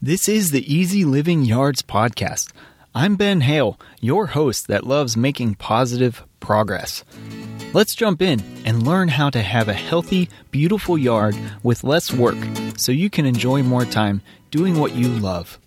This is the Easy Living Yards podcast. I'm Ben Hale, your host that loves making positive progress. Let's jump in and learn how to have a healthy, beautiful yard with less work so you can enjoy more time doing what you love.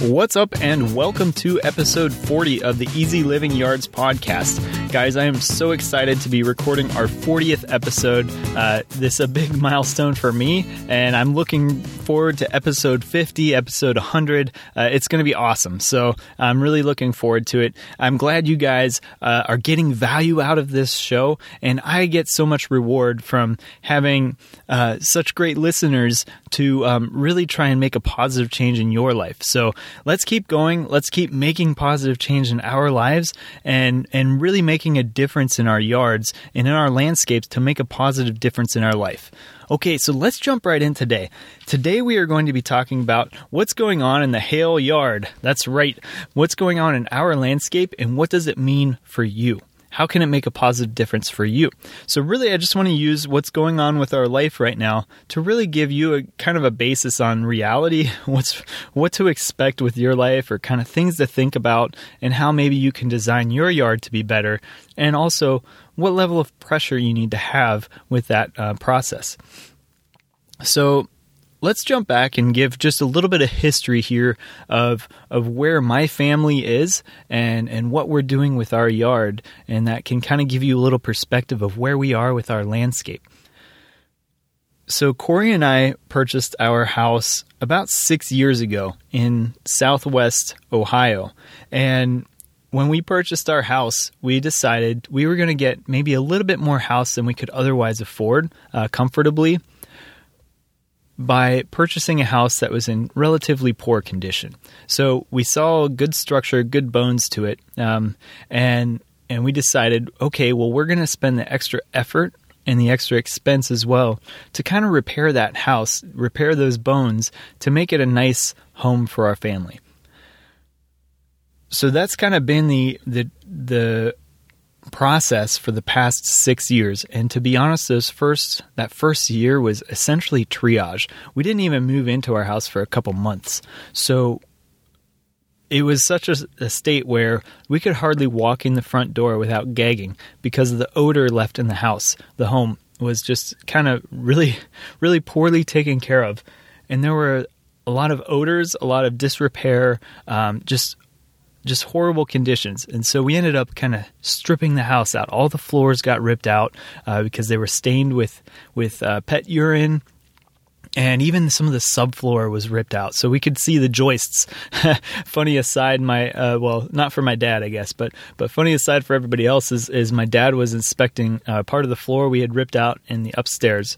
What's up, and welcome to episode 40 of the Easy Living Yards podcast. Guys, I am so excited to be recording our 40th episode. Uh, this is a big milestone for me, and I'm looking forward to episode 50, episode 100. Uh, it's going to be awesome. So I'm really looking forward to it. I'm glad you guys uh, are getting value out of this show, and I get so much reward from having uh, such great listeners to um, really try and make a positive change in your life. So let's keep going. Let's keep making positive change in our lives and and really making a difference in our yards and in our landscapes to make a positive difference in our life. Okay, so let's jump right in today. Today we are going to be talking about what's going on in the Hale yard. That's right. What's going on in our landscape and what does it mean for you? How can it make a positive difference for you? So, really, I just want to use what's going on with our life right now to really give you a kind of a basis on reality, what's what to expect with your life, or kind of things to think about, and how maybe you can design your yard to be better, and also what level of pressure you need to have with that uh, process. So, let's jump back and give just a little bit of history here of of where my family is and and what we're doing with our yard. And that can kind of give you a little perspective of where we are with our landscape. So Corey and I purchased our house about 6 years ago in southwest Ohio. And when we purchased our house, we decided we were going to get maybe a little bit more house than we could otherwise afford uh, comfortably by purchasing a house that was in relatively poor condition. So we saw good structure, good bones to it, um, and and we decided, okay, well, we're going to spend the extra effort and the extra expense as well to kind of repair that house, repair those bones to make it a nice home for our family. So that's kind of been the the the process for the past six years. And to be honest, those first that first year was essentially triage. We didn't even move into our house for a couple months. So it was such a, a, state where we could hardly walk in the front door without gagging because of the odor left in the house. The home was just kind of really, really poorly taken care of. And there were a lot of odors, a lot of disrepair, um, just just horrible conditions. And so we ended up kind of stripping the house out. All the floors got ripped out uh, because they were stained with with uh, pet urine. And even some of the subfloor was ripped out, so we could see the joists. funny aside, my uh, well, not for my dad, I guess, but but funny aside for everybody else is is my dad was inspecting uh, part of the floor we had ripped out in the upstairs,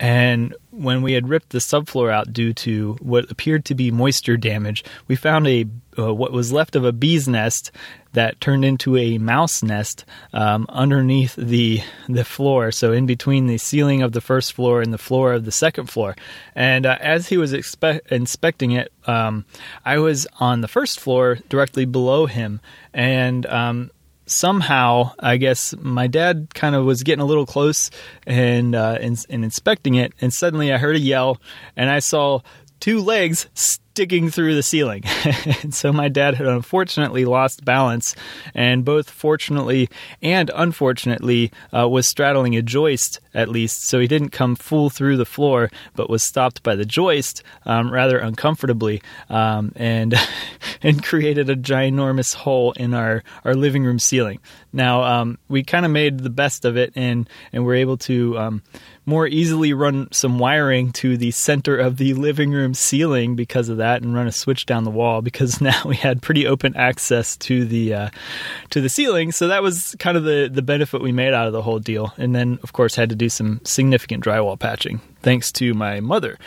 and when we had ripped the subfloor out due to what appeared to be moisture damage, we found a uh, what was left of a bee's nest that turned into a mouse nest um, underneath the the floor. So in between the ceiling of the first floor and the floor of the second floor. And uh, as he was expe- inspecting it, um, I was on the first floor directly below him, and um, somehow, I guess my dad kind of was getting a little close and, uh, and, and inspecting it, and suddenly I heard a yell, and I saw two legs sticking through the ceiling. and so my dad had unfortunately lost balance, and both fortunately and unfortunately uh, was straddling a joist at least. So he didn't come full through the floor, but was stopped by the joist um, rather uncomfortably, um, and and created a ginormous hole in our our living room ceiling. Now um, we kind of made the best of it, and and we're able to um, more easily run some wiring to the center of the living room ceiling because of that, and run a switch down the wall because now we had pretty open access to the uh, to the ceiling. So that was kind of the the benefit we made out of the whole deal. And then, of course, had to do some significant drywall patching thanks to my mother.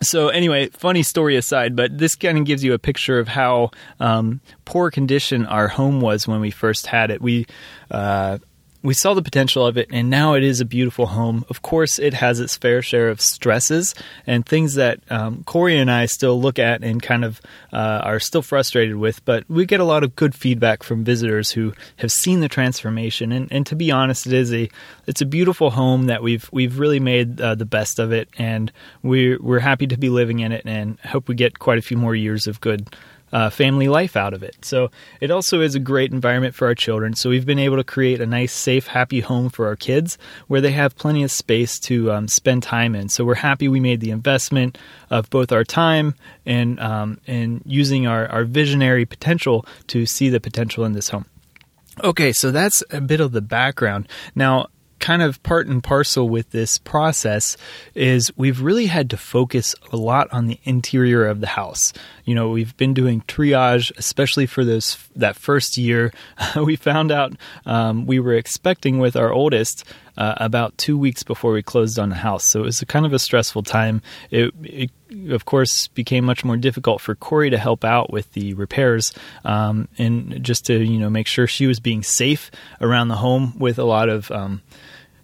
So anyway, funny story aside, but this kind of gives you a picture of how um, poor condition our home was when we first had it. We uh, we saw the potential of it, and now it is a beautiful home. Of course, it has its fair share of stresses and things that um, Corey and I still look at and kind of uh, are still frustrated with. But we get a lot of good feedback from visitors who have seen the transformation. And, and to be honest, it is a it's a beautiful home that we've we've really made uh, the best of it, and we're we're happy to be living in it, and hope we get quite a few more years of good uh, family life out of it. So it also is a great environment for our children. So we've been able to create a nice, safe, happy home for our kids where they have plenty of space to um, spend time in. So we're happy we made the investment of both our time and um, and using our, our visionary potential to see the potential in this home. Okay, so that's a bit of the background. Now, kind of part and parcel with this process is we've really had to focus a lot on the interior of the house. You know, we've been doing triage, especially for those that first year. we found out um, we were expecting with our oldest uh, about two weeks before we closed on the house, so it was kind of a stressful time. It, it of course, became much more difficult for Corey to help out with the repairs um, and just to you know make sure she was being safe around the home with a lot of um,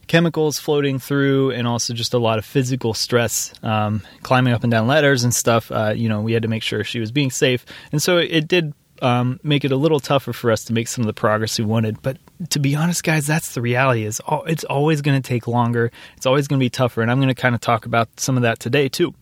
chemicals floating through and also just a lot of physical stress um, climbing up and down ladders and stuff. Uh, you know we had to make sure she was being safe. And so it did um, make it a little tougher for us to make some of the progress we wanted. But to be honest guys that's the reality. Is it's always going to take longer. It's always going to be tougher. And i'm going to kind of talk about some of that today too.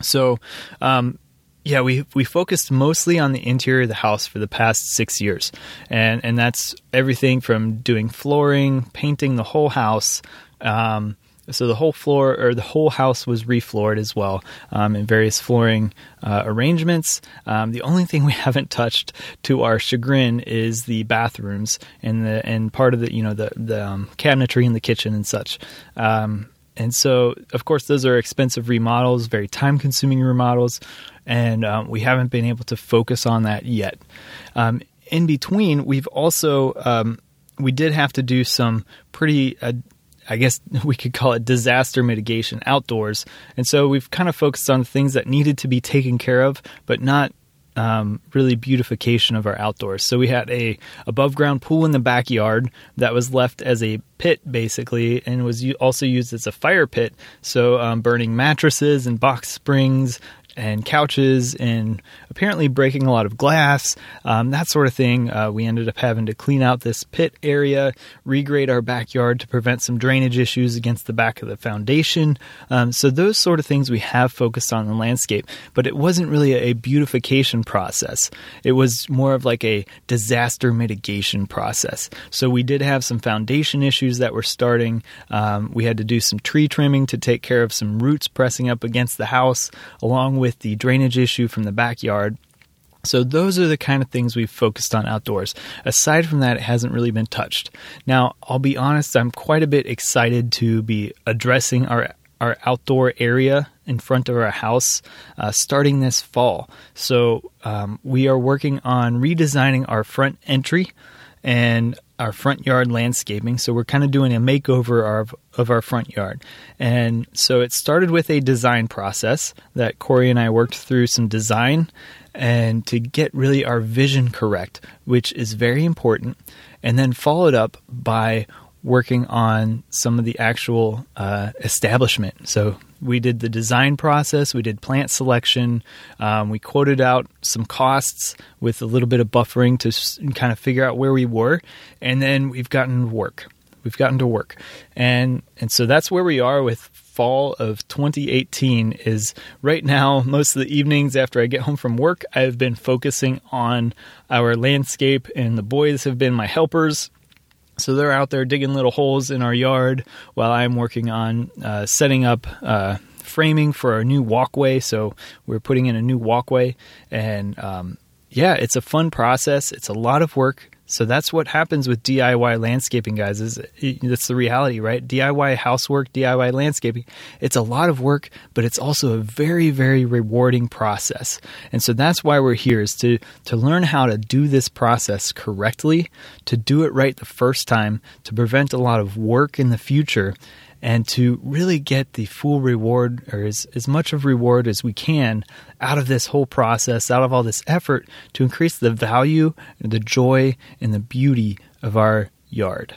So um, yeah, we we focused mostly on the interior of the house for the past six years, and and that's everything from doing flooring, painting the whole house. Um, so the whole floor or the whole house was refloored as well um, in various flooring uh, arrangements. Um, the only thing we haven't touched, to our chagrin, is the bathrooms and the and part of the you know the the um, cabinetry in the kitchen and such. Um, and so, of course, those are expensive remodels, very time consuming remodels and um, we haven't been able to focus on that yet. Um, in between, we've also we did have to do some pretty. Uh, I guess we could call it disaster mitigation outdoors. And so we've kind of focused on things that needed to be taken care of, but not um, really beautification of our outdoors. So we had a above ground pool in the backyard that was left as a pit basically, and was also used as a fire pit. So um, burning mattresses and box springs, and couches and apparently breaking a lot of glass, um, that sort of thing. Uh, we ended up having to clean out this pit area, regrade our backyard to prevent some drainage issues against the back of the foundation. Um, so, those sort of things we have focused on the landscape, but it wasn't really a beautification process. It was more of like a disaster mitigation process. So, we did have some foundation issues that were starting. Um, we had to do some tree trimming to take care of some roots pressing up against the house, along with the drainage issue from the backyard. So those are the kind of things we've focused on outdoors. Aside from that, it hasn't really been touched. Now, I'll be honest, I'm quite a bit excited to be addressing our our outdoor area in front of our house uh, starting this fall. So um, we are working on redesigning our front entry and our front yard landscaping. So we're kind of doing a makeover of, of our front yard. And so it started with a design process that Corey and I worked through some design and to get really our vision correct, which is very important. And then followed up by working on some of the actual uh, establishment. So we did the design process, we did plant selection, um, we quoted out some costs with a little bit of buffering to kind of figure out where we were, and then we've gotten work. We've gotten to work, and and so that's where we are with fall of 2018. Is right now most of the evenings after I get home from work, I've been focusing on our landscape, and the boys have been my helpers so they're out there digging little holes in our yard while I'm working on uh, setting up uh, framing for our new walkway. So we're putting in a new walkway, and um, yeah, it's a fun process. It's a lot of work. So that's what happens with DIY landscaping, guys. Is that's the reality, right? DIY housework, DIY landscaping. It's a lot of work, but it's also a very, very rewarding process. And so that's why we're here is to to learn how to do this process correctly, to do it right the first time, to prevent a lot of work in the future, and to really get the full reward or as, as much of reward as we can out of this whole process, out of all this effort to increase the value, the joy, and the beauty of our yard.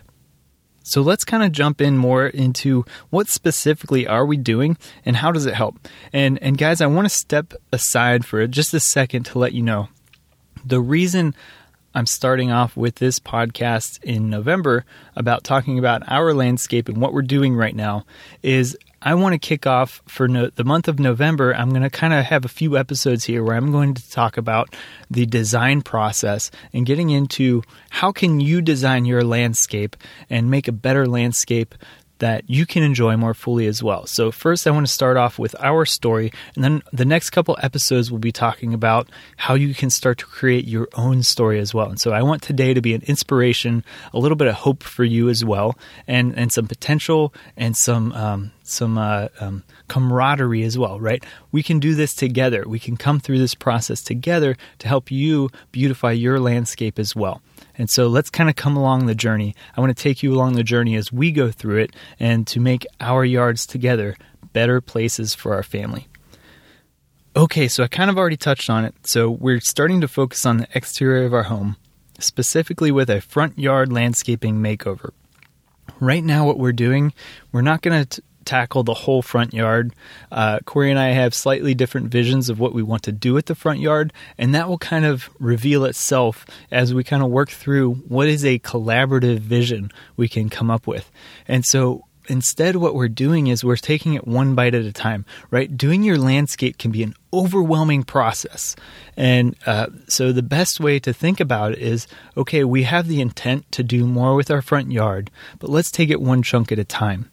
So let's kind of jump in more into what specifically are we doing and how does it help? And and guys, I want to step aside for just a second to let you know the reason I'm starting off with this podcast in November about talking about our landscape and what we're doing right now is I want to kick off for no, the month of November. I'm going to kind of have a few episodes here where I'm going to talk about the design process and getting into how can you design your landscape and make a better landscape that you can enjoy more fully as well. So, first, I want to start off with our story, and then the next couple episodes we'll be talking about how you can start to create your own story as well. And so, I want today to be an inspiration, a little bit of hope for you as well, and and some potential and some um, some uh, um, camaraderie as well, right? We can do this together. We can come through this process together to help you beautify your landscape as well. And so let's kind of come along the journey. I want to take you along the journey as we go through it and to make our yards together better places for our family. Okay, so I kind of already touched on it. So we're starting to focus on the exterior of our home, specifically with a front yard landscaping makeover. Right now, what we're doing, we're not going to tackle the whole front yard. Uh, Corey and I have slightly different visions of what we want to do with the front yard, and that will kind of reveal itself as we kind of work through what is a collaborative vision we can come up with. And so instead what we're doing is we're taking it one bite at a time right doing your landscape can be an overwhelming process and uh, so the best way to think about it is okay we have the intent to do more with our front yard but let's take it one chunk at a time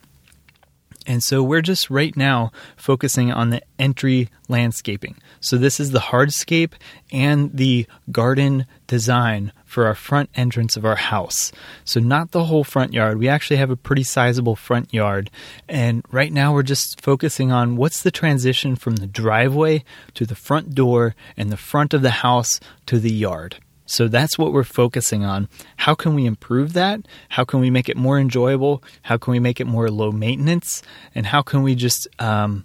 and so we're just right now focusing on the entry landscaping. So this is the hardscape and the garden design for our front entrance of our house. So not the whole front yard. We actually have a pretty sizable front yard. And right now we're just focusing on what's the transition from the driveway to the front door and the front of the house to the yard. So that's what we're focusing on. How can we improve that? How can we make it more enjoyable? How can we make it more low maintenance? And how can we just um,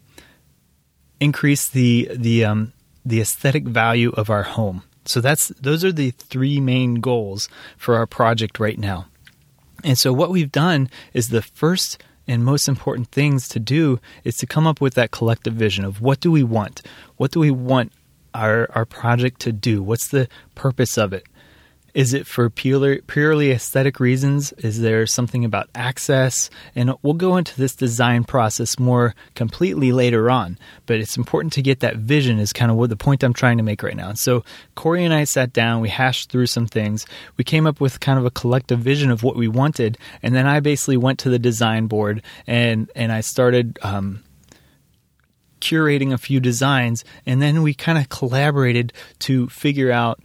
increase the the um, the aesthetic value of our home? So that's those are the three main goals for our project right now. And so what we've done is the first and most important things to do is to come up with that collective vision of what do we want? What do we want our our project to do? What's the purpose of it? Is it for purely, purely aesthetic reasons? Is there something about access? And we'll go into this design process more completely later on, but it's important to get that vision, is kind of what the point I'm trying to make right now. So, Corey and I sat down, we hashed through some things, we came up with kind of a collective vision of what we wanted, and then I basically went to the design board and, and I started. Um, curating a few designs, and then we kind of collaborated to figure out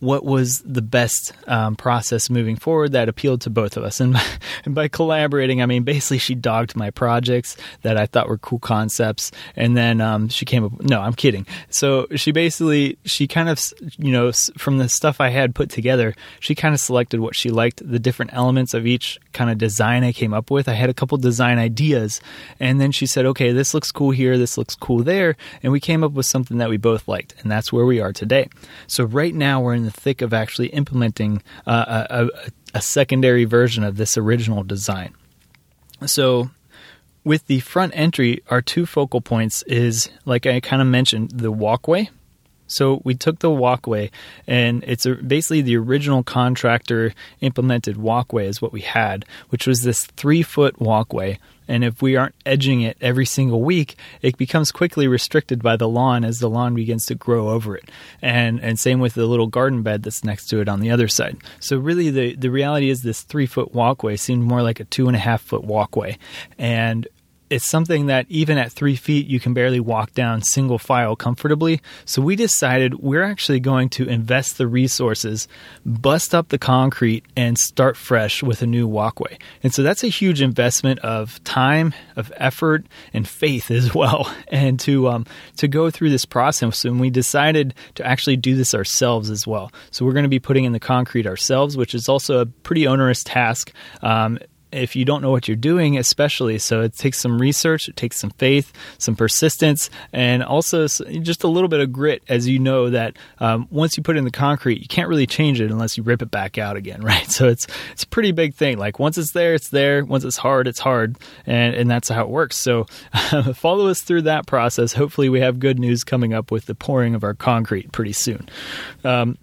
what was the best um, process moving forward that appealed to both of us. And by, and by, collaborating, I mean basically she dogged my projects that I thought were cool concepts, and then um, she came up. No, I'm kidding. So she basically she kind of you know from the stuff I had put together, she kind of selected what she liked, the different elements of each kind of design I came up with. I had a couple design ideas, and then she said, "Okay, this looks cool here, this looks cool there," and we came up with something that we both liked, and that's where we are today. So right now we're in the thick of actually implementing uh, a, a secondary version of this original design. So with the front entry, our two focal points is, like I kind of mentioned, the walkway. So we took the walkway, and it's basically the original contractor implemented walkway is what we had, which was this three foot walkway and if we aren't edging it every single week, it becomes quickly restricted by the lawn as the lawn begins to grow over it. And and same with the little garden bed that's next to it on the other side. So really the, the reality is this three foot walkway seemed more like a two and a half foot walkway. And it's something that even at three feet you can barely walk down single file comfortably. So we decided we're actually going to invest the resources, bust up the concrete, and start fresh with a new walkway. And so that's a huge investment of time, of effort, and faith as well. And to um, to go through this process, and we decided to actually do this ourselves as well. So we're going to be putting in the concrete ourselves, which is also a pretty onerous task. Um, if you don't know what you're doing, especially. So it takes some research, it takes some faith, some persistence, and also just a little bit of grit as you know that um, once you put in the concrete, you can't really change it unless you rip it back out again, right? So it's it's a pretty big thing. Like once it's there, it's there. Once it's hard, it's hard, and and that's how it works. So follow us through that process. Hopefully, we have good news coming up with the pouring of our concrete pretty soon. Um,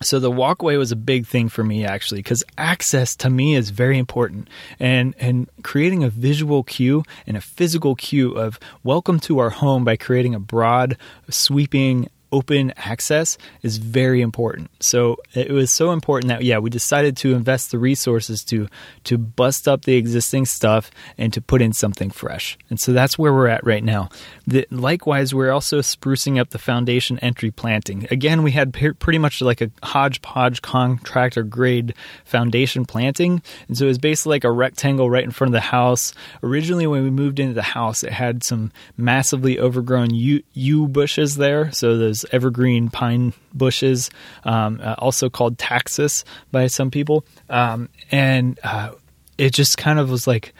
so the walkway was a big thing for me actually because access to me is very important. And and creating a visual cue and a physical cue of welcome to our home by creating a broad sweeping open access is very important. So it was so important that yeah, we decided to invest the resources to to bust up the existing stuff and to put in something fresh. And so that's where we're at right now. The, likewise, we're also sprucing up the foundation entry planting. Again, we had pretty much like a hodgepodge contractor grade foundation planting, and so it was basically like a rectangle right in front of the house. Originally, when we moved into the house, it had some massively overgrown yew, yew bushes there, so those evergreen pine bushes, um, uh, also called taxus by some people. Um, and uh, it just kind of was like,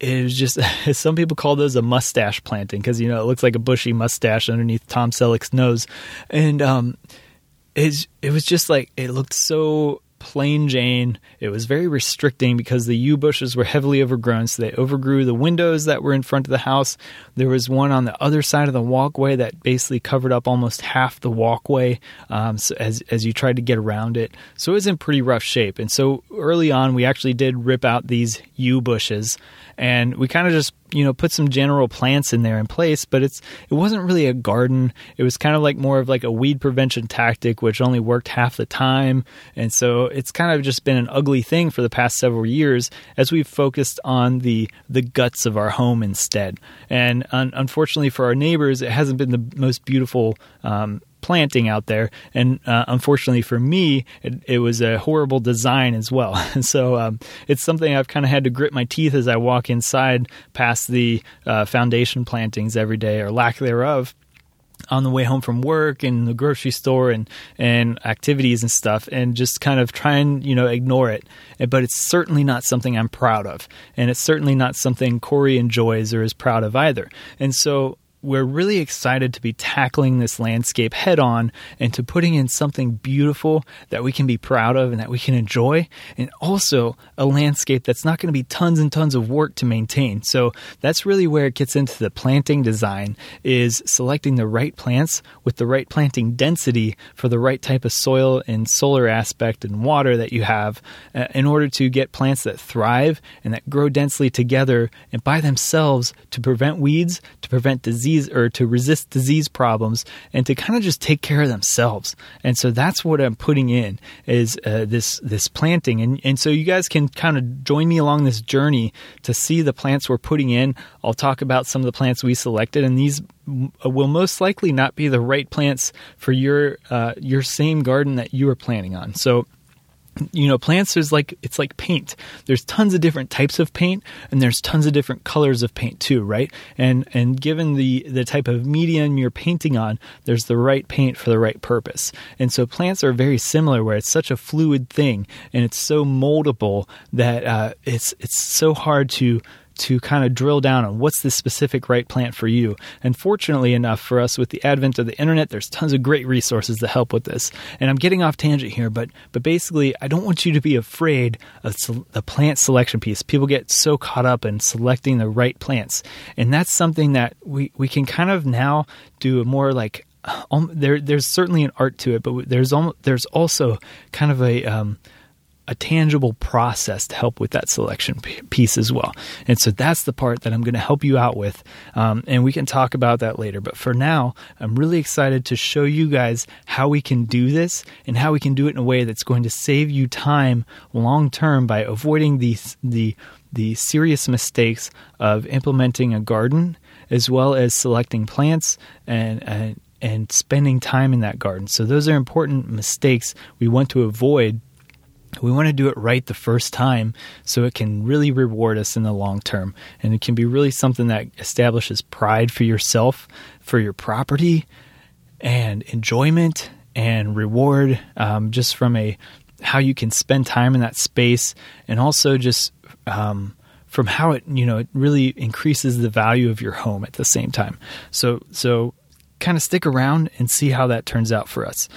it was just some people call those a mustache planting because you know it looks like a bushy mustache underneath Tom Selleck's nose, and um, it it was just like it looked so plain Jane. It was very restricting because the yew bushes were heavily overgrown, so they overgrew the windows that were in front of the house. There was one on the other side of the walkway that basically covered up almost half the walkway um, so as as you tried to get around it. So it was in pretty rough shape. And so early on, we actually did rip out these yew bushes and we kind of just you know put some general plants in there in place but it's it wasn't really a garden. It was kind of like more of like a weed prevention tactic which only worked half the time. And so it's kind of just been an ugly thing for the past several years as we've focused on the the guts of our home instead. And un- unfortunately for our neighbors it hasn't been the most beautiful um, planting out there. And uh, unfortunately for me, it, it, was a horrible design as well. And so um, it's something I've kind of had to grit my teeth as I walk inside past the uh, foundation plantings every day or lack thereof on the way home from work and the grocery store and and activities and stuff and just kind of try and you know ignore it but it's certainly not something i'm proud of and it's certainly not something corey enjoys or is proud of either and so we're really excited to be tackling this landscape head on and to putting in something beautiful that we can be proud of and that we can enjoy and also a landscape that's not going to be tons and tons of work to maintain. So that's really where it gets into the planting design is selecting the right plants with the right planting density for the right type of soil and solar aspect and water that you have uh, in order to get plants that thrive and that grow densely together and by themselves to prevent weeds to prevent disease disease or to resist disease problems and to kind of just take care of themselves. And so that's what I'm putting in is uh, this this planting. And and so you guys can kind of join me along this journey to see the plants we're putting in. I'll talk about some of the plants we selected, and these will most likely not be the right plants for your uh, your same garden that you are planning on. So you know plants is like it's like paint. There's tons of different types of paint and there's tons of different colors of paint too right? And and given the the type of medium you're painting on there's the right paint for the right purpose. And so plants are very similar where it's such a fluid thing and it's so moldable that uh, it's it's so hard to to kind of drill down on what's the specific right plant for you. And fortunately enough for us with the advent of the internet, there's tons of great resources to help with this. And I'm getting off tangent here, but but basically, I don't want you to be afraid of the plant selection piece. People get so caught up in selecting the right plants, and that's something that we we can kind of now do a more like um, there. There's certainly an art to it, but there's almost, there's also kind of a um, a tangible process to help with that selection piece as well. And so that's the part that I'm going to help you out with. Um, and we can talk about that later. But for now, I'm really excited to show you guys how we can do this and how we can do it in a way that's going to save you time long term by avoiding the, the, the serious mistakes of implementing a garden as well as selecting plants and, and and spending time in that garden. So those are important mistakes we want to avoid we want to do it right the first time so it can really reward us in the long term. And it can be really something that establishes pride for yourself, for your property, and enjoyment and reward um, just from a how you can spend time in that space and also just um, from how it you know it really increases the value of your home at the same time. So so kind of stick around and see how that turns out for us.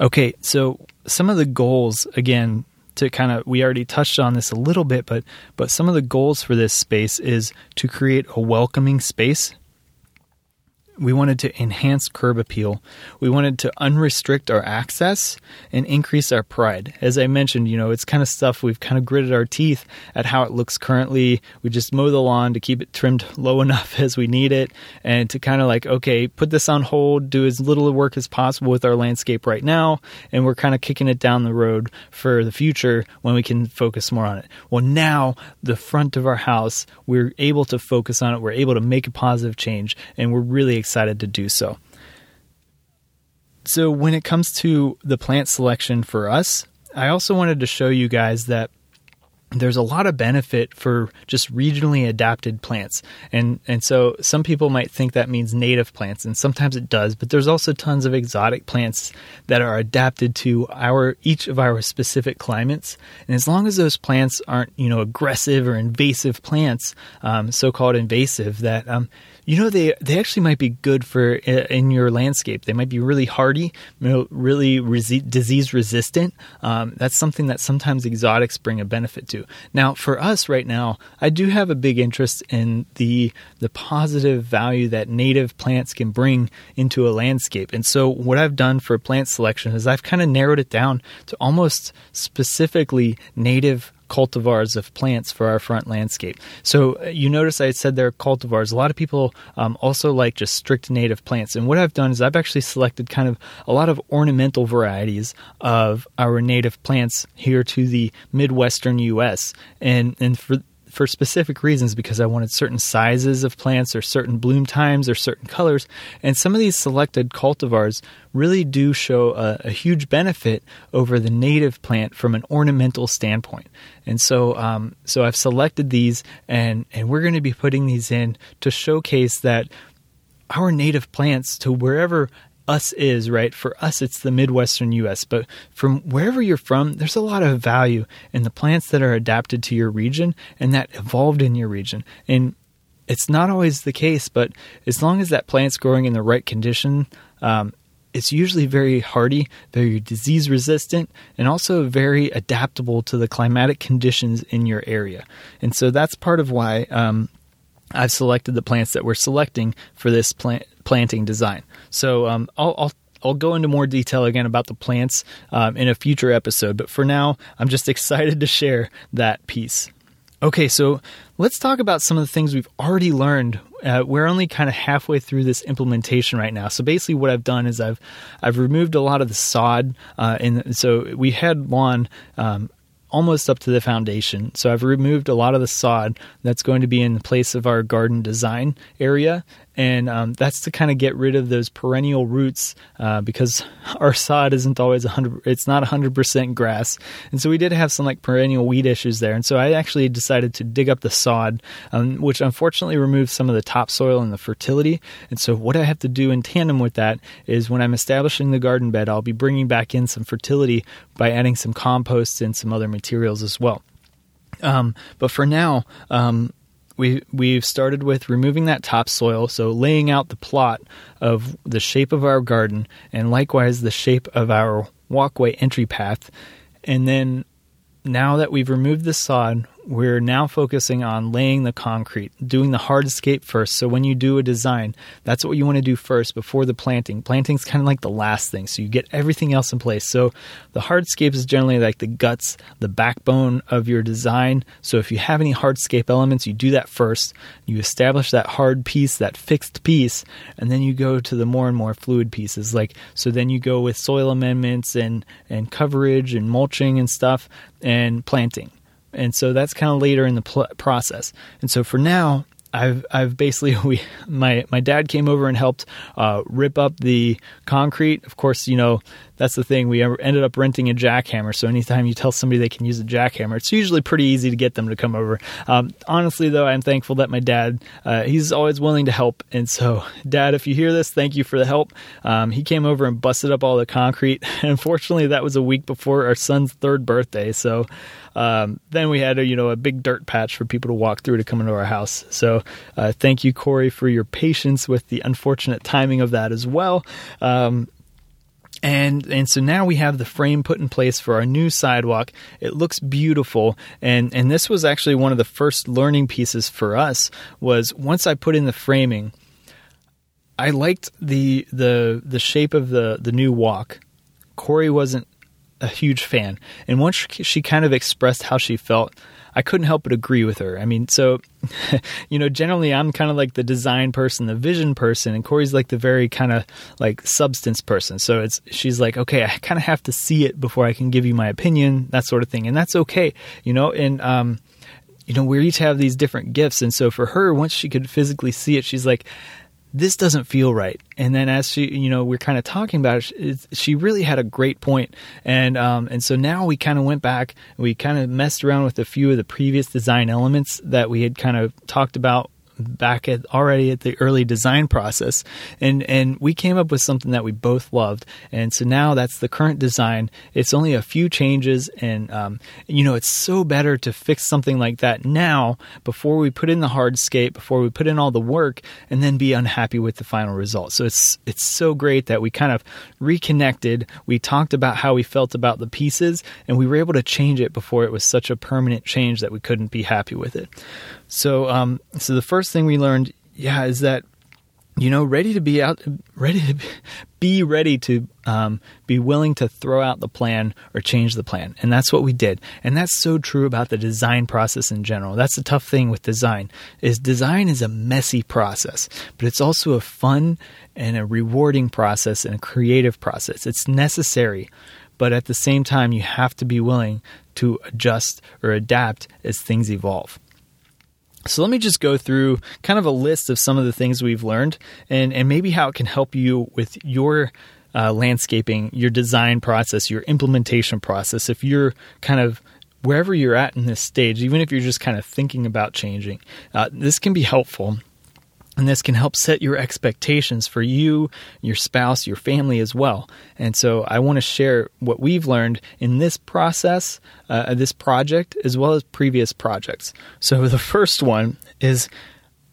Okay, so some of the goals again to kind of we already touched on this a little bit but but some of the goals for this space is to create a welcoming space we wanted to enhance curb appeal. We wanted to unrestrict our access and increase our pride. As I mentioned, you know, it's kind of stuff we've kind of gritted our teeth at how it looks currently. We just mow the lawn to keep it trimmed low enough as we need it and to kind of like, okay, put this on hold, do as little work as possible with our landscape right now. And we're kind of kicking it down the road for the future when we can focus more on it. Well, now the front of our house, we're able to focus on it. We're able to make a positive change and we're really excited excited to do so. So, when it comes to the plant selection for us, I also wanted to show you guys that there's a lot of benefit for just regionally adapted plants. And and so some people might think that means native plants and sometimes it does, but there's also tons of exotic plants that are adapted to our each of our specific climates. And as long as those plants aren't, you know, aggressive or invasive plants, um, so-called invasive that um, you know they they actually might be good for in your landscape. They might be really hardy, really resi- disease resistant. Um, that's something that sometimes exotics bring a benefit to. Now, for us right now, I do have a big interest in the the positive value that native plants can bring into a landscape. And so, what I've done for plant selection is I've kind of narrowed it down to almost specifically native cultivars of plants for our front landscape. So uh, you notice I said they're cultivars. A lot of people um, also like just strict native plants. And what I've done is I've actually selected kind of a lot of ornamental varieties of our native plants here to the Midwestern U.S. And and for for specific reasons because I wanted certain sizes of plants or certain bloom times or certain colors. And some of these selected cultivars really do show a, a huge benefit over the native plant from an ornamental standpoint. And so, um, so I've selected these, and and we're going to be putting these in to showcase that our native plants to wherever us is, right? For us, it's the Midwestern US. But from wherever you're from, there's a lot of value in the plants that are adapted to your region and that evolved in your region. And it's not always the case, but as long as that plant's growing in the right condition, um, it's usually very hardy, very disease resistant, and also very adaptable to the climatic conditions in your area. And so that's part of why um, I've selected the plants that we're selecting for this plant planting design. So um, I'll, I'll I'll go into more detail again about the plants um, in a future episode, but for now, I'm just excited to share that piece. Okay, so let's talk about some of the things we've already learned. Uh, we're only kind of halfway through this implementation right now. So basically, what I've done is I've I've removed a lot of the sod, uh, and so we had lawn um, almost up to the foundation. So I've removed a lot of the sod that's going to be in the place of our garden design area, and um, that's to kind of get rid of those perennial roots uh, because our sod isn't always 100 it's not 100% grass. And so we did have some like perennial weed issues there. And so i actually decided to dig up the sod um, which unfortunately removed some of the topsoil and the fertility. And so what i have to do in tandem with that is when i'm establishing the garden bed i'll be bringing back in some fertility by adding some compost and some other materials as well. Um, but for now, um, we we've started with removing that topsoil, so laying out the plot of the shape of our garden and likewise the shape of our walkway entry path. And then now that we've removed the sod, we're now focusing on laying the concrete, doing the hardscape first. So when you do a design, that's what you want to do first before the planting. Planting's kind of like the last thing, so you get everything else in place. So the hardscape is generally like the guts, the backbone of your design. So if you have any hardscape elements, you do that first. You establish that hard piece, that fixed piece, and then you go to the more and more fluid pieces. Like so, then you go with soil amendments and and coverage and mulching and stuff and planting and so that's kind of later in the pl- process. And so for now, I've I've basically we my my dad came over and helped uh, rip up the concrete. Of course, you know that's the thing. We ended up renting a jackhammer. So anytime you tell somebody they can use a jackhammer, it's usually pretty easy to get them to come over. Um, honestly, though, I'm thankful that my dad, uh, he's always willing to help. And so, Dad, if you hear this, thank you for the help. Um, he came over and busted up all the concrete. Unfortunately, that was a week before our son's third birthday. So um, then we had a you know a big dirt patch for people to walk through to come into our house. So uh, thank you, Corey, for your patience with the unfortunate timing of that as well. Um, and and so now we have the frame put in place for our new sidewalk. It looks beautiful, and and this was actually one of the first learning pieces for us. Was once I put in the framing, I liked the the the shape of the the new walk. Corey wasn't a huge fan. And once she kind of expressed how she felt, I couldn't help but agree with her. I mean, so, you know, generally I'm kind of like the design person, the vision person, and Corey's like the very kind of like substance person. So it's, she's like, okay, I kind of have to see it before I can give you my opinion, that sort of thing. And that's okay, you know, and, um, you know, we each have these different gifts. And so for her, once she could physically see it, she's like, this doesn't feel right. And then as she, you know, we're kind of talking about it, she really had a great point. And, um, and so now we kind of went back, we kind of messed around with a few of the previous design elements that we had kind of talked about back at already at the early design process. And and we came up with something that we both loved. And so now that's the current design. It's only a few changes and um, you know it's so better to fix something like that now before we put in the hardscape before we put in all the work and then be unhappy with the final result. So it's it's so great that we kind of reconnected. We talked about how we felt about the pieces and we were able to change it before it was such a permanent change that we couldn't be happy with it so, um, so the first thing we learned, yeah, is that you know, ready to be out, ready to be ready to um, be willing to throw out the plan or change the plan, and that's what we did. And that's so true about the design process in general. That's the tough thing with design is design is a messy process, but it's also a fun and a rewarding process and a creative process. It's necessary, but at the same time, you have to be willing to adjust or adapt as things evolve. So let me just go through kind of a list of some of the things we've learned and, and maybe how it can help you with your uh, landscaping, your design process, your implementation process. If you're kind of wherever you're at in this stage, even if you're just kind of thinking about changing, uh, this can be helpful and this can help set your expectations for you, your spouse, your family as well. And so I want to share what we've learned in this process, uh, this project, as well as previous projects. So the first one is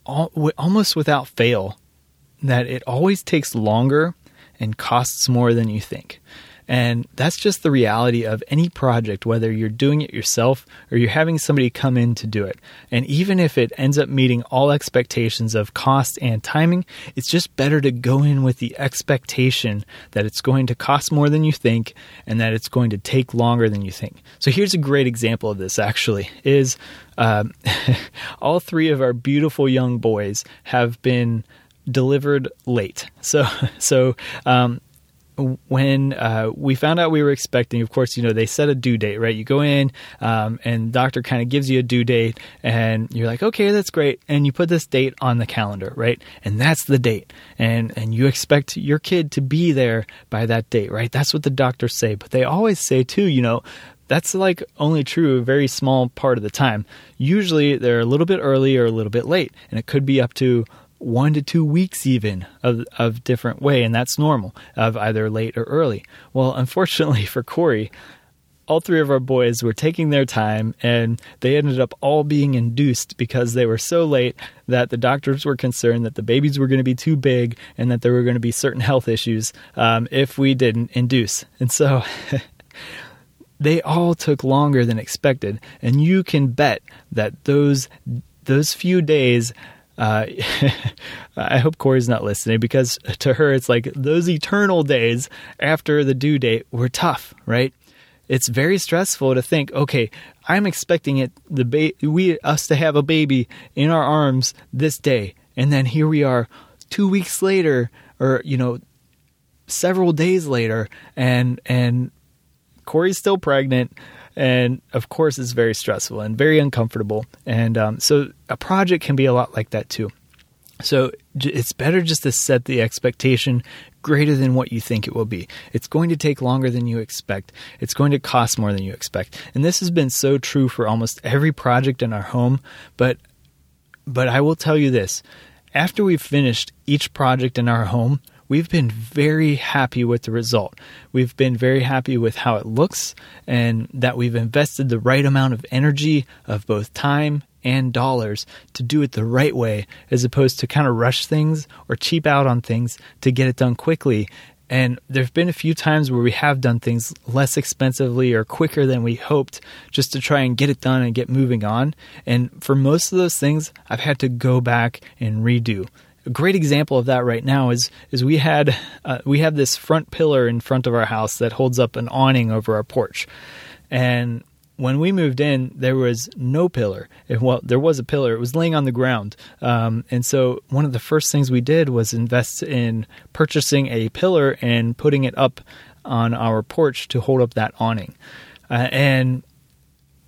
almost without fail that it always takes longer and costs more than you think. And that's just the reality of any project, whether you're doing it yourself or you're having somebody come in to do it. And even if it ends up meeting all expectations of cost and timing, it's just better to go in with the expectation that it's going to cost more than you think and that it's going to take longer than you think. So here's a great example of this actually is um, all three of our beautiful young boys have been delivered late. So, so um, when uh, we found out we were expecting, of course, you know, they set a due date, right? You go in um, and doctor kind of gives you a due date and you're like, okay, that's great. And you put this date on the calendar, right? And that's the date. And, and you expect your kid to be there by that date, right? That's what the doctors say. But they always say too, you know, that's like only true a very small part of the time. Usually they're a little bit early or a little bit late, and it could be up to one to two weeks even of, of different way and that's normal of either late or early. Well unfortunately for corey all three of our boys were taking their time and they ended up all being induced because they were so late that the doctors were concerned that the babies were going to be too big and that there were going to be certain health issues um, if we didn't induce. And so they all took longer than expected and you can bet that those those few days uh, I hope Corey's not listening because to her, it's like those eternal days after the due date were tough, right? It's very stressful to think, okay, I'm expecting it, the ba- we us to have a baby in our arms this day, and then here we are, two weeks later, or you know, several days later, and and Corey's still pregnant and of course it's very stressful and very uncomfortable and um, so a project can be a lot like that too so it's better just to set the expectation greater than what you think it will be. It's going to take longer than you expect. It's going to cost more than you expect. And this has been so true for almost every project in our home, but but I will tell you this. After we've finished each project in our home, we've been very happy with the result. We've been very happy with how it looks and that we've invested the right amount of energy of both time and dollars to do it the right way as opposed to kind of rush things or cheap out on things to get it done quickly. And there've been a few times where we have done things less expensively or quicker than we hoped just to try and get it done and get moving on. And for most of those things, I've had to go back and redo a great example of that right now is is we had uh, we have this front pillar in front of our house that holds up an awning over our porch, and when we moved in, there was no pillar. well, there was a pillar; it was laying on the ground. Um, and so, one of the first things we did was invest in purchasing a pillar and putting it up on our porch to hold up that awning. Uh, and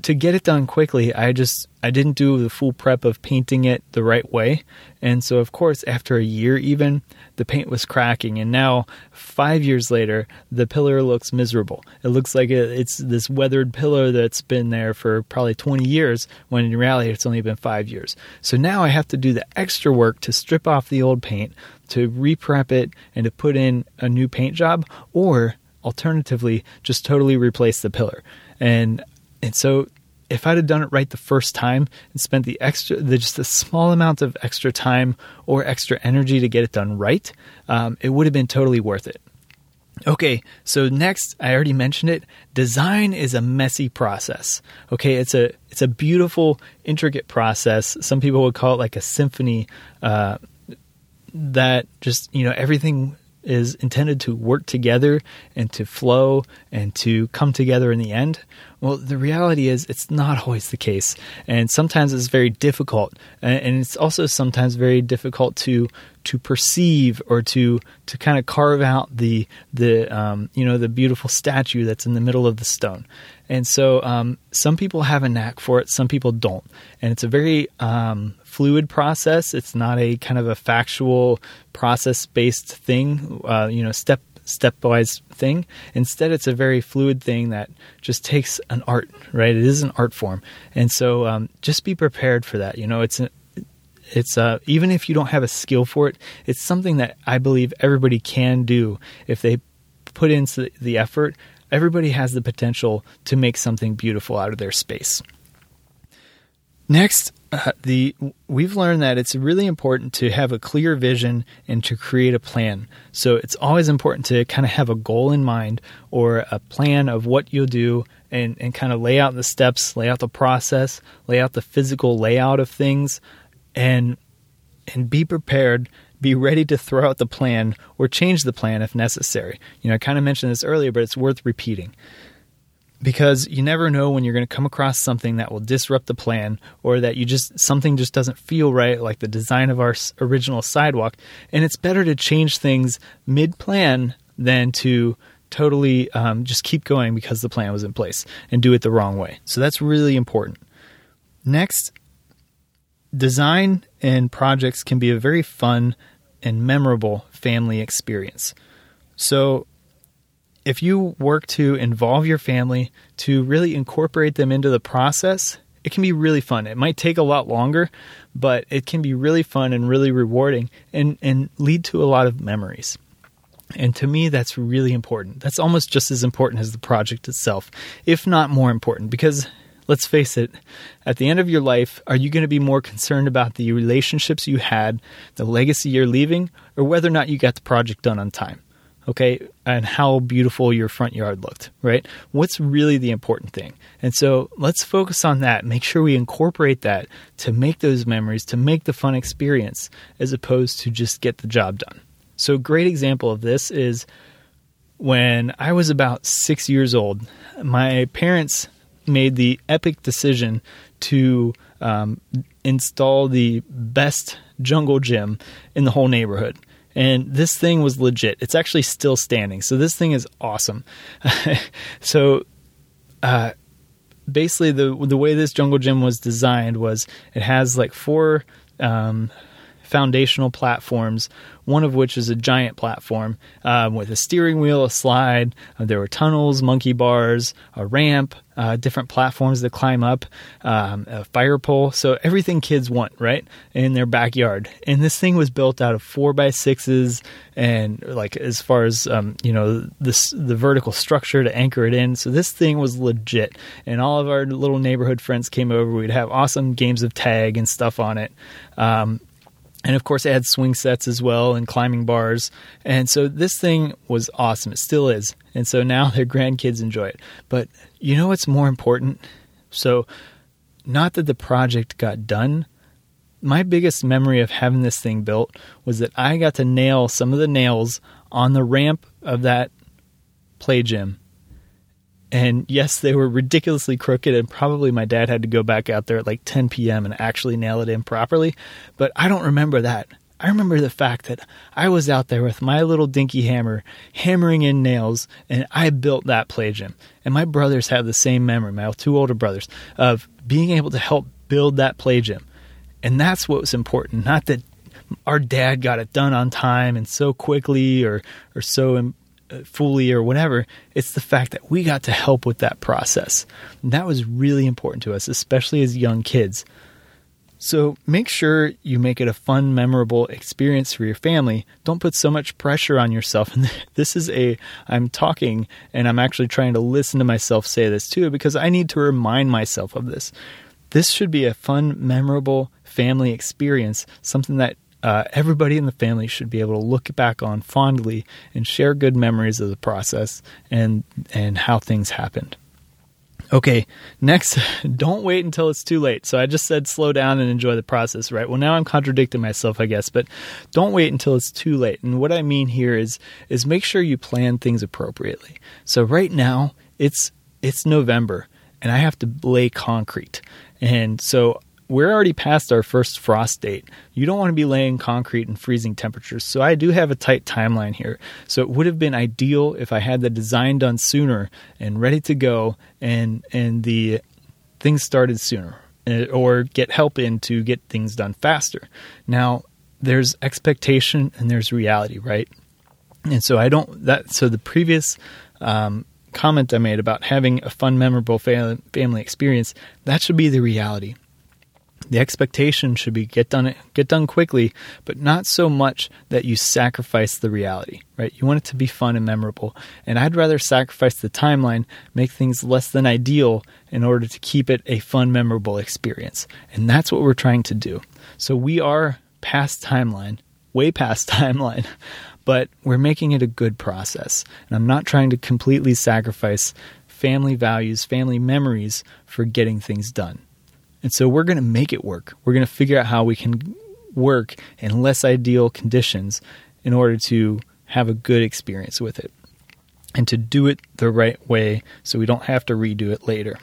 to get it done quickly, I just I didn't do the full prep of painting it the right way. And so of course, after a year even, the paint was cracking and now 5 years later, the pillar looks miserable. It looks like it's this weathered pillar that's been there for probably 20 years when in reality it's only been 5 years. So now I have to do the extra work to strip off the old paint, to reprep it and to put in a new paint job or alternatively just totally replace the pillar. And and so if I'd have done it right the first time and spent the extra, the, just a small amount of extra time or extra energy to get it done right, um, it would have been totally worth it. Okay, so next, I already mentioned it. Design is a messy process. Okay, it's a it's a beautiful, intricate process. Some people would call it like a symphony. Uh, that just you know everything is intended to work together and to flow and to come together in the end. Well, the reality is it's not always the case, and sometimes it's very difficult, and it's also sometimes very difficult to to perceive or to to kind of carve out the the um, you know the beautiful statue that's in the middle of the stone. And so um, some people have a knack for it, some people don't, and it's a very um, fluid process. It's not a kind of a factual process based thing, uh, you know, step stepwise thing. Instead, it's a very fluid thing that just takes an art, right? It is an art form, and so um, just be prepared for that. You know, it's a, it's uh, even if you don't have a skill for it, it's something that I believe everybody can do if they put in the effort. Everybody has the potential to make something beautiful out of their space. Next, uh, the we've learned that it's really important to have a clear vision and to create a plan. So it's always important to kind of have a goal in mind or a plan of what you'll do and, and kind of lay out the steps, lay out the process, lay out the physical layout of things and and be prepared, be ready to throw out the plan or change the plan if necessary. You know, I kind of mentioned this earlier, but it's worth repeating because you never know when you're going to come across something that will disrupt the plan or that you just something just doesn't feel right like the design of our original sidewalk. And it's better to change things mid plan than to totally um, just keep going because the plan was in place and do it the wrong way. So that's really important. Next design and projects can be a very fun and memorable family experience. So if you work to involve your family, to really incorporate them into the process, it can be really fun. It might take a lot longer, but it can be really fun and really rewarding and, and lead to a lot of memories. And to me, that's really important. That's almost just as important as the project itself, if not more important, because let's face it, at the end of your life, are you going to be more concerned about the relationships you had, the legacy you're leaving, or whether or not you got the project done on time? Okay, and how beautiful your front yard looked, right? What's really the important thing? And so let's focus on that. Make sure we incorporate that to make those memories, to make the fun experience, as opposed to just get the job done. So, a great example of this is when I was about six years old, my parents made the epic decision to um, install the best jungle gym in the whole neighborhood and this thing was legit. It's actually still standing. So this thing is awesome. so uh, basically, the the way this jungle gym was designed was it has like four um, foundational platforms, one of which is a giant platform um, with a steering wheel, a slide. Uh, there were tunnels, monkey bars, a ramp, uh, different platforms to climb up, um, a fire pole. So everything kids want, right, in their backyard. And this thing was built out of four by sixes, and like as far as um, you know, this the vertical structure to anchor it in. So this thing was legit. And all of our little neighborhood friends came over. We'd have awesome games of tag and stuff on it. Um, and of course, it had swing sets as well and climbing bars. And so this thing was awesome. It still is. And so now their grandkids enjoy it. But you know what's more important? So, not that the project got done. My biggest memory of having this thing built was that I got to nail some of the nails on the ramp of that play gym and yes, they were ridiculously crooked, and probably my dad had to go back out there at like 10 p.m. and actually nail it in properly. But I don't remember that. I remember the fact that I was out there with my little dinky hammer, hammering in nails, and I built that play gym. And my brothers have the same memory, my two older brothers, of being able to help build that play gym. And that's what was important, not that our dad got it done on time and so quickly or, or so Uh, fully or whatever. It's the fact that we got to help with that process. And that was really important to us, especially as young kids. So make sure you make it a fun, memorable experience for your family. Don't put so much pressure on yourself. And this is a, I'm talking and I'm actually trying to listen to myself say this too, because I need to remind myself of this. This should be a fun, memorable family experience, something that uh, everybody in the family should be able to look back on fondly and share good memories of the process and and how things happened. Okay, next, don't wait until it's too late. So I just said slow down and enjoy the process, right? Well, now I'm contradicting myself, I guess, but don't wait until it's too late. And what I mean here is is make sure you plan things appropriately. So right now, it's it's November and I have to lay concrete. And so we're already past our first frost date. You don't want to be laying concrete in freezing temperatures. So I do have a tight timeline here. So it would have been ideal if I had the design done sooner and ready to go and and the things started sooner eh, or get help in to get things done faster. Now, there's expectation and there's reality, right? And so I don't that so the previous um, comment I made about having a fun, memorable family experience, that should be the reality. The expectation should be get done get done quickly, but not so much that you sacrifice the reality, right? You want it to be fun and memorable. And I'd rather sacrifice the timeline, make things less than ideal in order to keep it a fun, memorable experience. And that's what we're trying to do. So we are past timeline, way past timeline, but we're making it a good process. And I'm not trying to completely sacrifice family values, family memories for getting things done. And so we're going to make it work. We're going to figure out how we can work in less ideal conditions in order to have a good experience with it and to do it the right way so we don't have to redo it later.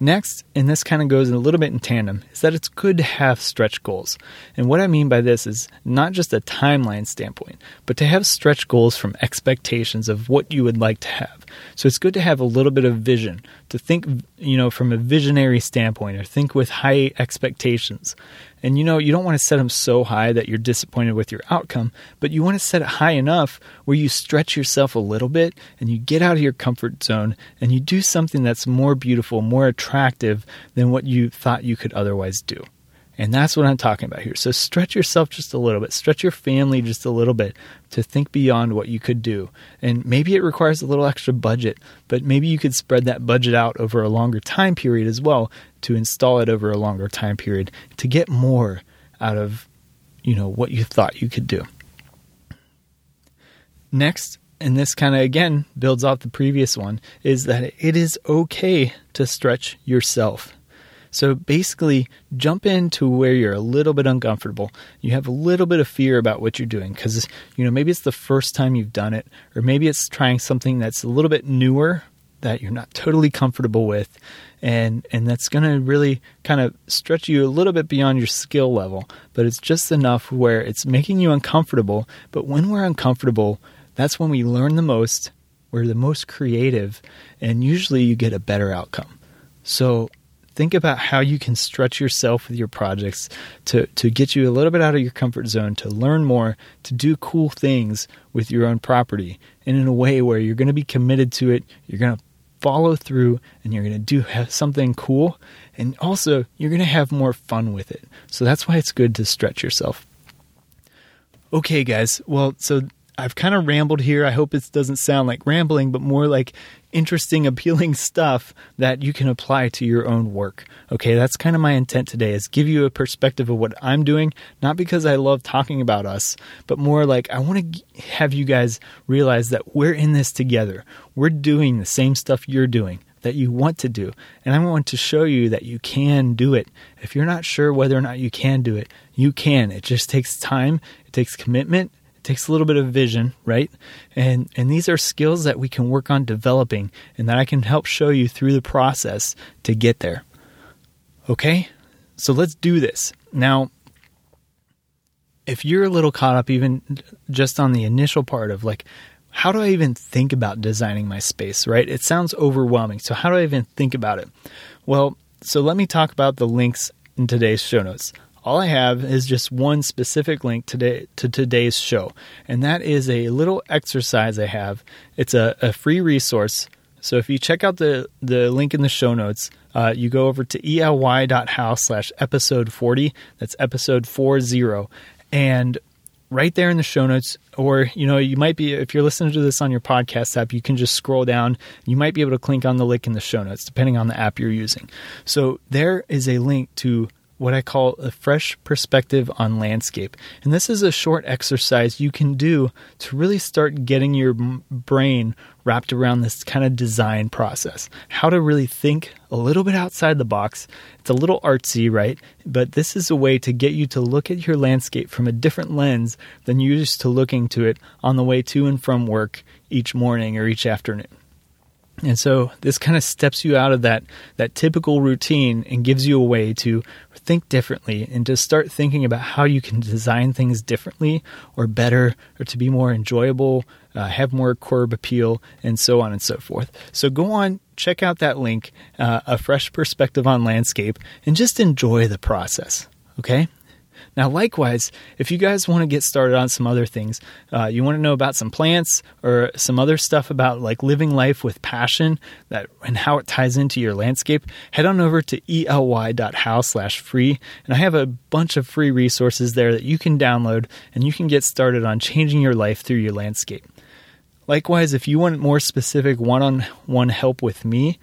Next, and this kind of goes a little bit in tandem, is that it's good to have stretch goals. And what I mean by this is not just a timeline standpoint, but to have stretch goals from expectations of what you would like to have. So it's good to have a little bit of vision, to think, you know, from a visionary standpoint or think with high expectations. And you know, you don't want to set them so high that you're disappointed with your outcome, but you want to set it high enough where you stretch yourself a little bit and you get out of your comfort zone and you do something that's more beautiful, more attractive than what you thought you could otherwise do. And that's what I'm talking about here. So stretch yourself just a little bit, stretch your family just a little bit to think beyond what you could do. And maybe it requires a little extra budget, but maybe you could spread that budget out over a longer time period as well to install it over a longer time period to get more out of, you know, what you thought you could do. Next, and this kind of again builds off the previous one, is that it is okay to stretch yourself. So basically, jump into where you're a little bit uncomfortable. You have a little bit of fear about what you're doing because, you know, maybe it's the first time you've done it, or maybe it's trying something that's a little bit newer that you're not totally comfortable with and and that's going to really kind of stretch you a little bit beyond your skill level. But it's just enough where it's making you uncomfortable. But when we're uncomfortable that's when we learn the most. We're the most creative and usually you get a better outcome. So think about how you can stretch yourself with your projects to, to get you a little bit out of your comfort zone, to learn more, to do cool things with your own property, and in a way where you're going to be committed to it, you're going to follow through, and you're going to do something cool, and also you're going to have more fun with it. So that's why it's good to stretch yourself. Okay, guys. Well, so I've kind of rambled here. I hope it doesn't sound like rambling, but more like interesting, appealing stuff that you can apply to your own work. Okay, that's kind of my intent today is give you a perspective of what I'm doing, not because I love talking about us, but more like I want to have you guys realize that we're in this together. We're doing the same stuff you're doing that you want to do. And I want to show you that you can do it. If you're not sure whether or not you can do it, you can. It just takes time, it takes commitment, it takes a little bit of vision, right? And and these are skills that we can work on developing and that I can help show you through the process to get there. Okay? So let's do this. Now, if you're a little caught up even just on the initial part of like how do I even think about designing my space, right? It sounds overwhelming. So, how do I even think about it? Well, so let me talk about the links in today's show notes. All I have is just one specific link today to today's show, and that is a little exercise I have. It's a, a free resource. So if you check out the, the link in the show notes, uh, you go over to ely.how slash episode 40. That's episode 40. And right there in the show notes or you know you might be if you're listening to this on your podcast app you can just scroll down you might be able to click on the link in the show notes depending on the app you're using so there is a link to what I call a fresh perspective on landscape. And this is a short exercise you can do to really start getting your brain wrapped around this kind of design process. How to really think a little bit outside the box. It's a little artsy, right? But this is a way to get you to look at your landscape from a different lens than you're used to looking to it on the way to and from work each morning or each afternoon. And so this kind of steps you out of that that typical routine and gives you a way to think differently and to start thinking about how you can design things differently or better or to be more enjoyable, uh, have more curb appeal, and so on and so forth. So go on, check out that link, uh, a fresh perspective on landscape, and just enjoy the process. Okay? Now, likewise, if you guys want to get started on some other things, uh, you want to know about some plants or some other stuff about like living life with passion that and how it ties into your landscape, head on over to ely.how slash free. And I have a bunch of free resources there that you can download and you can get started on changing your life through your landscape. Likewise, if you want more specific one on one help with me,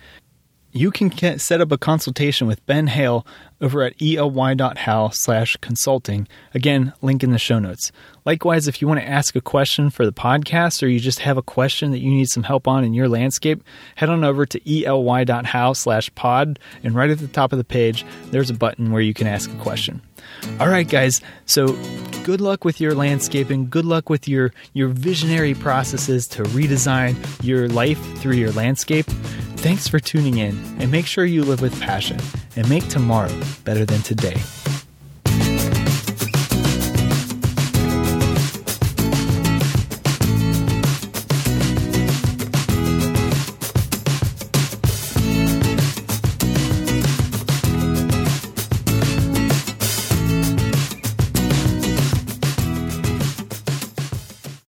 you can set up a consultation with Ben Hale over at ely.how slash consulting. Again, link in the show notes. Likewise, if you want to ask a question for the podcast or you just have a question that you need some help on in your landscape, head on over to ely.how slash pod and right at the top of the page, there's a button where you can ask a question. All right, guys. So good luck with your landscaping. Good luck with your, your visionary processes to redesign your life through your landscape. Thanks for tuning in and make sure you live with passion and make tomorrow better than today.